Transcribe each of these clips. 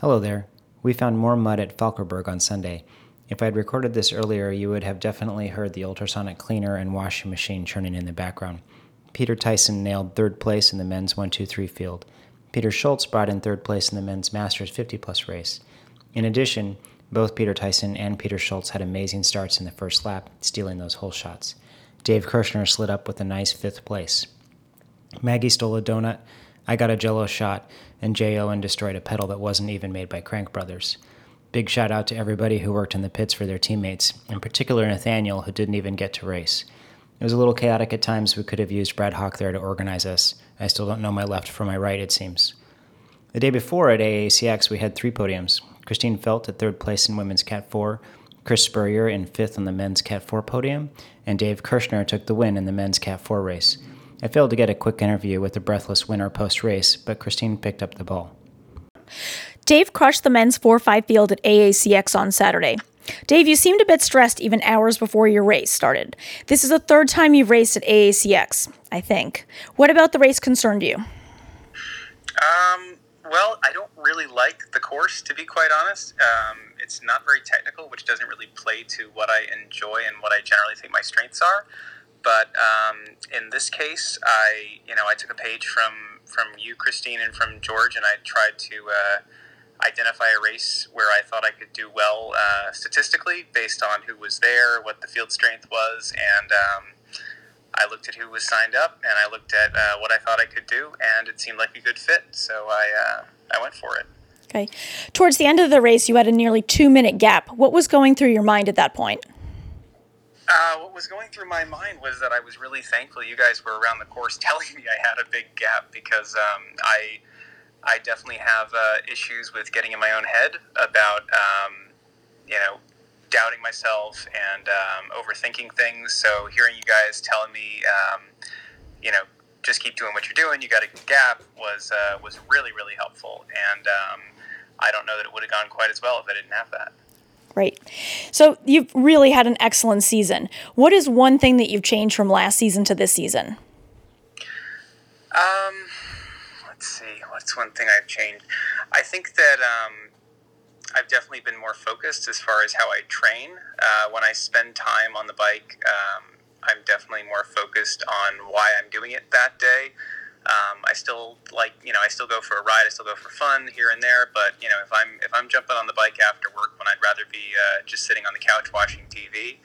Hello there. We found more mud at Falkerberg on Sunday. If I had recorded this earlier, you would have definitely heard the ultrasonic cleaner and washing machine churning in the background. Peter Tyson nailed third place in the men's 1 2 3 field. Peter Schultz brought in third place in the men's Masters 50 plus race. In addition, both Peter Tyson and Peter Schultz had amazing starts in the first lap, stealing those hole shots. Dave Kirshner slid up with a nice fifth place. Maggie stole a donut, I got a jello shot, and Jay Owen destroyed a pedal that wasn't even made by Crank Brothers. Big shout out to everybody who worked in the pits for their teammates, in particular Nathaniel, who didn't even get to race. It was a little chaotic at times. We could have used Brad Hawk there to organize us. I still don't know my left from my right, it seems. The day before at AACX, we had three podiums. Christine Felt at third place in women's Cat 4, Chris Spurrier in fifth on the men's Cat 4 podium, and Dave Kirshner took the win in the men's Cat 4 race. I failed to get a quick interview with the breathless winner post race, but Christine picked up the ball. Dave crushed the men's 4 5 field at AACX on Saturday. Dave, you seemed a bit stressed even hours before your race started. This is the third time you've raced at AACX, I think. What about the race concerned you? Um, well, I don't really like the course, to be quite honest. Um, it's not very technical, which doesn't really play to what I enjoy and what I generally think my strengths are. But um, in this case, I you know I took a page from from you, Christine, and from George, and I tried to uh, identify a race where I thought I could do well uh, statistically based on who was there, what the field strength was, and um, I looked at who was signed up, and I looked at uh, what I thought I could do, and it seemed like a good fit, so I uh, I went for it. Okay. Towards the end of the race, you had a nearly two minute gap. What was going through your mind at that point? Uh, what was going through my mind was that I was really thankful you guys were around the course telling me I had a big gap because um, I I definitely have uh, issues with getting in my own head about um, you know doubting myself and um, overthinking things. So hearing you guys telling me um, you know just keep doing what you're doing, you got a gap was uh, was really really helpful and um, I don't know that it would have gone quite as well if I didn't have that. Great. So you've really had an excellent season. What is one thing that you've changed from last season to this season? Um, let's see. What's one thing I've changed? I think that um, I've definitely been more focused as far as how I train. Uh, when I spend time on the bike, um, I'm definitely more focused on why I'm doing it that day. Um, I still like, you know, I still go for a ride. I still go for fun here and there. But you know, if I'm if I'm jumping on the bike after work when I'd rather be uh, just sitting on the couch watching TV,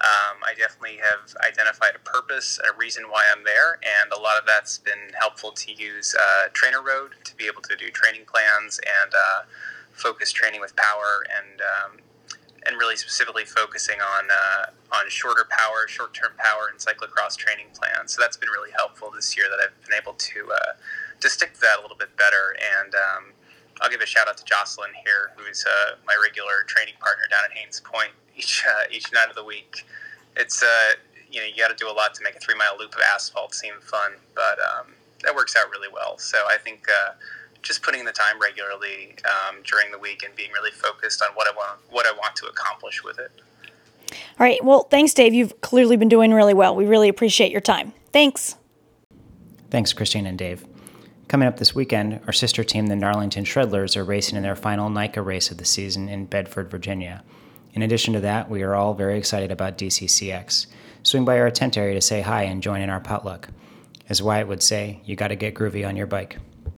um, I definitely have identified a purpose, a reason why I'm there, and a lot of that's been helpful to use uh, TrainerRoad to be able to do training plans and uh, focus training with power and um, and really specifically focusing on uh, on shorter power, short term power, and cyclocross training plans. So that's been really helpful this year that I've been able to uh, to stick to that a little bit better. And um, I'll give a shout out to Jocelyn here, who's uh, my regular training partner down at Hains Point each uh, each night of the week. It's uh, you know you got to do a lot to make a three mile loop of asphalt seem fun, but um, that works out really well. So I think uh, just putting the time regularly um, during the week and being really focused on what I want what I want to accomplish with it. All right. Well, thanks, Dave. You've clearly been doing really well. We really appreciate your time. Thanks. Thanks, Christine and Dave. Coming up this weekend, our sister team, the Darlington Shredlers, are racing in their final NICA race of the season in Bedford, Virginia. In addition to that, we are all very excited about DCCX. Swing by our tent area to say hi and join in our potluck. As Wyatt would say, you got to get groovy on your bike.